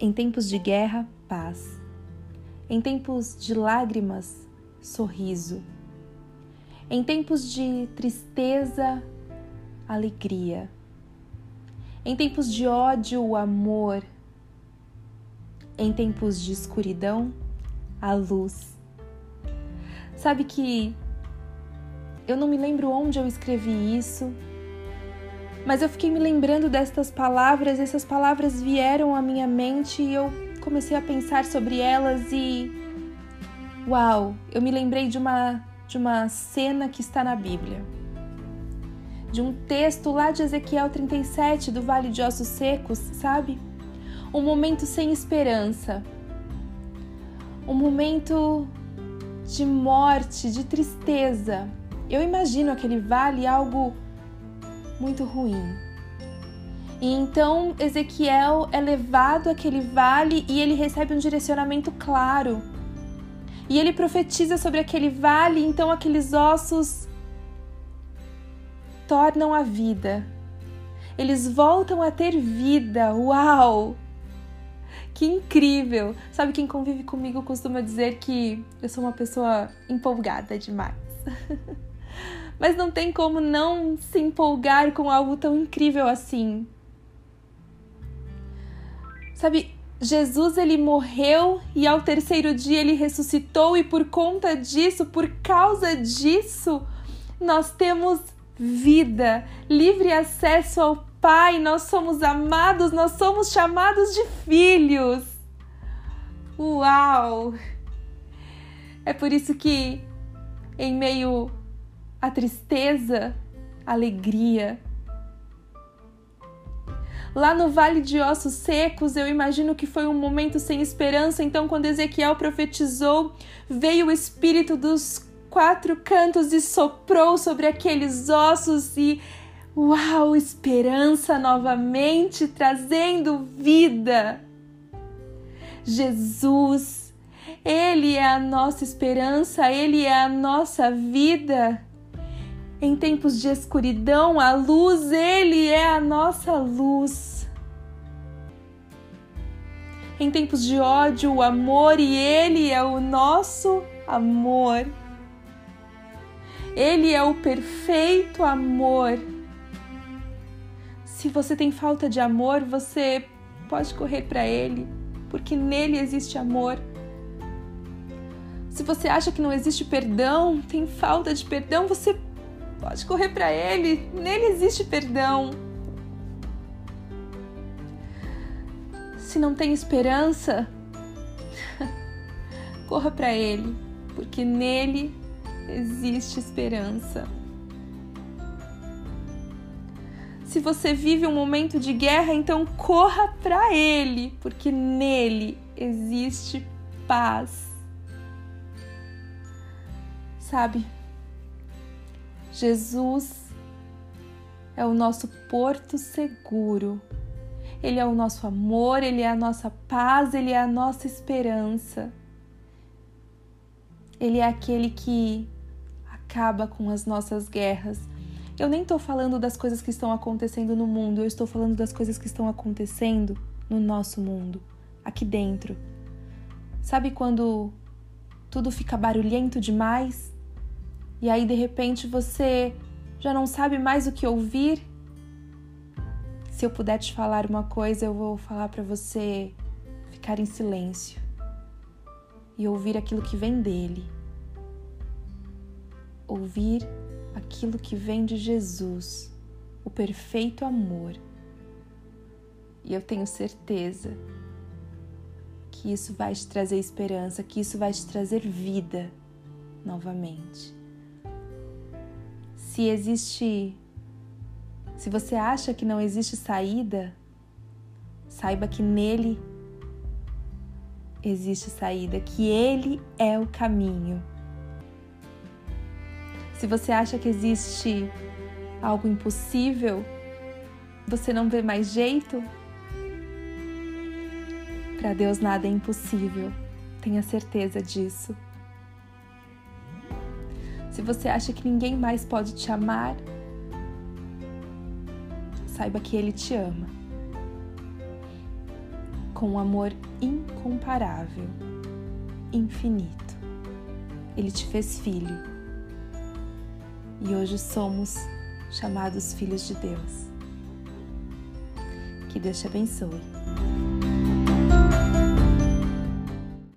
Em tempos de guerra, paz. Em tempos de lágrimas, sorriso. Em tempos de tristeza, alegria. Em tempos de ódio, amor. Em tempos de escuridão, a luz. Sabe que eu não me lembro onde eu escrevi isso, mas eu fiquei me lembrando destas palavras, essas palavras vieram à minha mente e eu comecei a pensar sobre elas e uau, eu me lembrei de uma de uma cena que está na Bíblia. De um texto lá de Ezequiel 37 do Vale de Ossos Secos, sabe? Um momento sem esperança. Um momento de morte, de tristeza. Eu imagino aquele vale algo muito ruim. E então Ezequiel é levado àquele vale e ele recebe um direcionamento claro. E ele profetiza sobre aquele vale, então aqueles ossos tornam a vida. Eles voltam a ter vida. Uau! Que incrível! Sabe quem convive comigo costuma dizer que eu sou uma pessoa empolgada demais. Mas não tem como não se empolgar com algo tão incrível assim. Sabe, Jesus ele morreu e ao terceiro dia ele ressuscitou e por conta disso, por causa disso, nós temos vida, livre acesso ao Pai, nós somos amados, nós somos chamados de filhos. Uau! É por isso que em meio a tristeza, a alegria. Lá no Vale de Ossos Secos, eu imagino que foi um momento sem esperança, então, quando Ezequiel profetizou, veio o espírito dos quatro cantos e soprou sobre aqueles ossos e. Uau! Esperança novamente, trazendo vida. Jesus, Ele é a nossa esperança, Ele é a nossa vida. Em tempos de escuridão, a luz, Ele é a nossa luz. Em tempos de ódio, o amor, e Ele é o nosso amor. Ele é o perfeito amor. Se você tem falta de amor, você pode correr para Ele, porque nele existe amor. Se você acha que não existe perdão, tem falta de perdão, você Pode correr para Ele, nele existe perdão. Se não tem esperança, corra para Ele, porque nele existe esperança. Se você vive um momento de guerra, então corra para Ele, porque nele existe paz. Sabe? Jesus é o nosso porto seguro. Ele é o nosso amor, ele é a nossa paz, ele é a nossa esperança. Ele é aquele que acaba com as nossas guerras. Eu nem estou falando das coisas que estão acontecendo no mundo, eu estou falando das coisas que estão acontecendo no nosso mundo, aqui dentro. Sabe quando tudo fica barulhento demais? E aí de repente você já não sabe mais o que ouvir. Se eu puder te falar uma coisa, eu vou falar para você ficar em silêncio e ouvir aquilo que vem dele. Ouvir aquilo que vem de Jesus, o perfeito amor. E eu tenho certeza que isso vai te trazer esperança, que isso vai te trazer vida novamente se existe. Se você acha que não existe saída, saiba que nele existe saída, que ele é o caminho. Se você acha que existe algo impossível, você não vê mais jeito? Para Deus nada é impossível, tenha certeza disso. Se você acha que ninguém mais pode te amar, saiba que Ele te ama. com um amor incomparável, infinito. Ele te fez filho e hoje somos chamados filhos de Deus. Que Deus te abençoe.